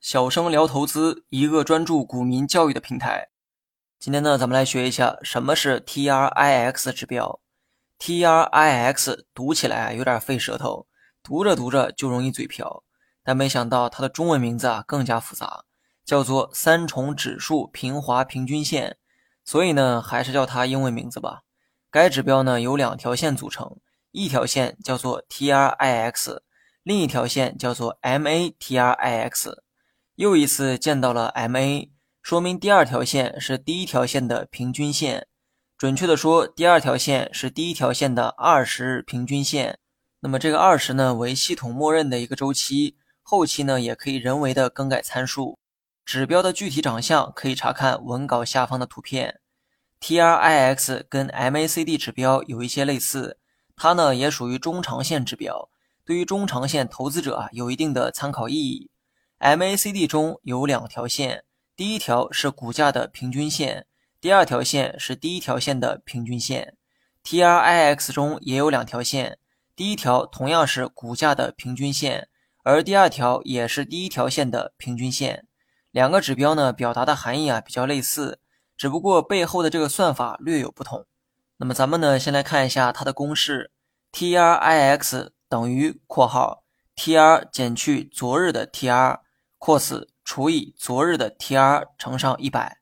小生聊投资，一个专注股民教育的平台。今天呢，咱们来学一下什么是 TRIX 指标。TRIX 读起来有点费舌头，读着读着就容易嘴瓢。但没想到它的中文名字啊更加复杂，叫做三重指数平滑平均线。所以呢，还是叫它英文名字吧。该指标呢由两条线组成，一条线叫做 TRIX，另一条线叫做 MATRIX。又一次见到了 MA，说明第二条线是第一条线的平均线。准确的说，第二条线是第一条线的二十日平均线。那么这个二十呢为系统默认的一个周期，后期呢也可以人为的更改参数。指标的具体长相可以查看文稿下方的图片。TRIX 跟 MACD 指标有一些类似，它呢也属于中长线指标，对于中长线投资者啊有一定的参考意义。MACD 中有两条线，第一条是股价的平均线，第二条线是第一条线的平均线。TRIX 中也有两条线，第一条同样是股价的平均线，而第二条也是第一条线的平均线。两个指标呢表达的含义啊比较类似。只不过背后的这个算法略有不同。那么咱们呢，先来看一下它的公式：TRIX 等于（括号 ）TR 减去昨日的 TR，括四除以昨日的 TR 乘上一百。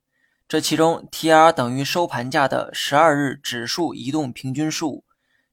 这其中 TR 等于收盘价的十二日指数移动平均数。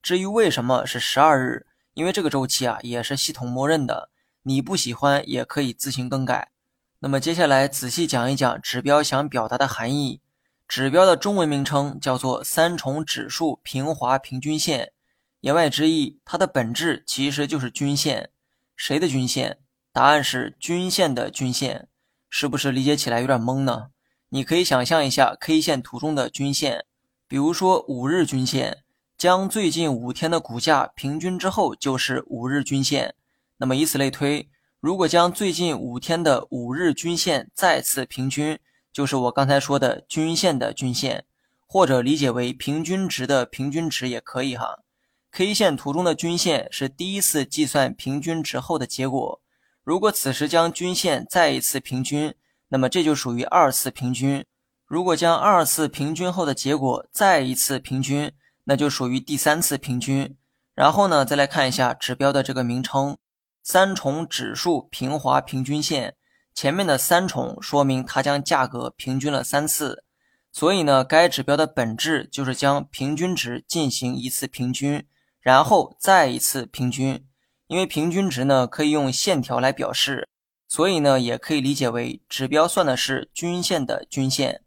至于为什么是十二日，因为这个周期啊也是系统默认的，你不喜欢也可以自行更改。那么接下来仔细讲一讲指标想表达的含义。指标的中文名称叫做三重指数平滑平均线，言外之意，它的本质其实就是均线。谁的均线？答案是均线的均线。是不是理解起来有点懵呢？你可以想象一下 K 线图中的均线，比如说五日均线，将最近五天的股价平均之后就是五日均线。那么以此类推，如果将最近五天的五日均线再次平均。就是我刚才说的均线的均线，或者理解为平均值的平均值也可以哈。K 线图中的均线是第一次计算平均值后的结果。如果此时将均线再一次平均，那么这就属于二次平均。如果将二次平均后的结果再一次平均，那就属于第三次平均。然后呢，再来看一下指标的这个名称：三重指数平滑平均线。前面的三重说明它将价格平均了三次，所以呢，该指标的本质就是将平均值进行一次平均，然后再一次平均。因为平均值呢可以用线条来表示，所以呢也可以理解为指标算的是均线的均线。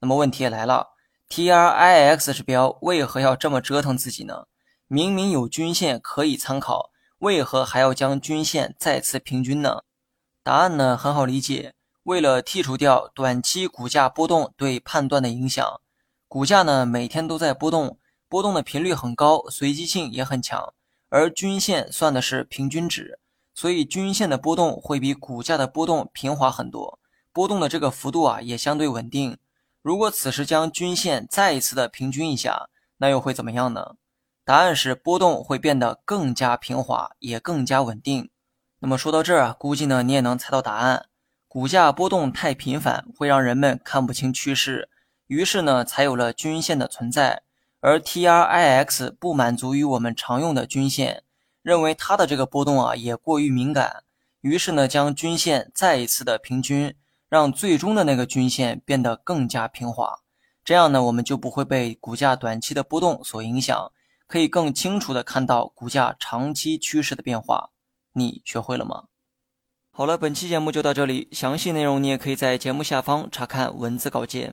那么问题也来了，TRIX 指标为何要这么折腾自己呢？明明有均线可以参考，为何还要将均线再次平均呢？答案呢很好理解，为了剔除掉短期股价波动对判断的影响，股价呢每天都在波动，波动的频率很高，随机性也很强。而均线算的是平均值，所以均线的波动会比股价的波动平滑很多，波动的这个幅度啊也相对稳定。如果此时将均线再一次的平均一下，那又会怎么样呢？答案是波动会变得更加平滑，也更加稳定。那么说到这儿啊，估计呢你也能猜到答案。股价波动太频繁，会让人们看不清趋势，于是呢才有了均线的存在。而 TRIX 不满足于我们常用的均线，认为它的这个波动啊也过于敏感，于是呢将均线再一次的平均，让最终的那个均线变得更加平滑。这样呢我们就不会被股价短期的波动所影响，可以更清楚的看到股价长期趋势的变化。你学会了吗？好了，本期节目就到这里，详细内容你也可以在节目下方查看文字稿件。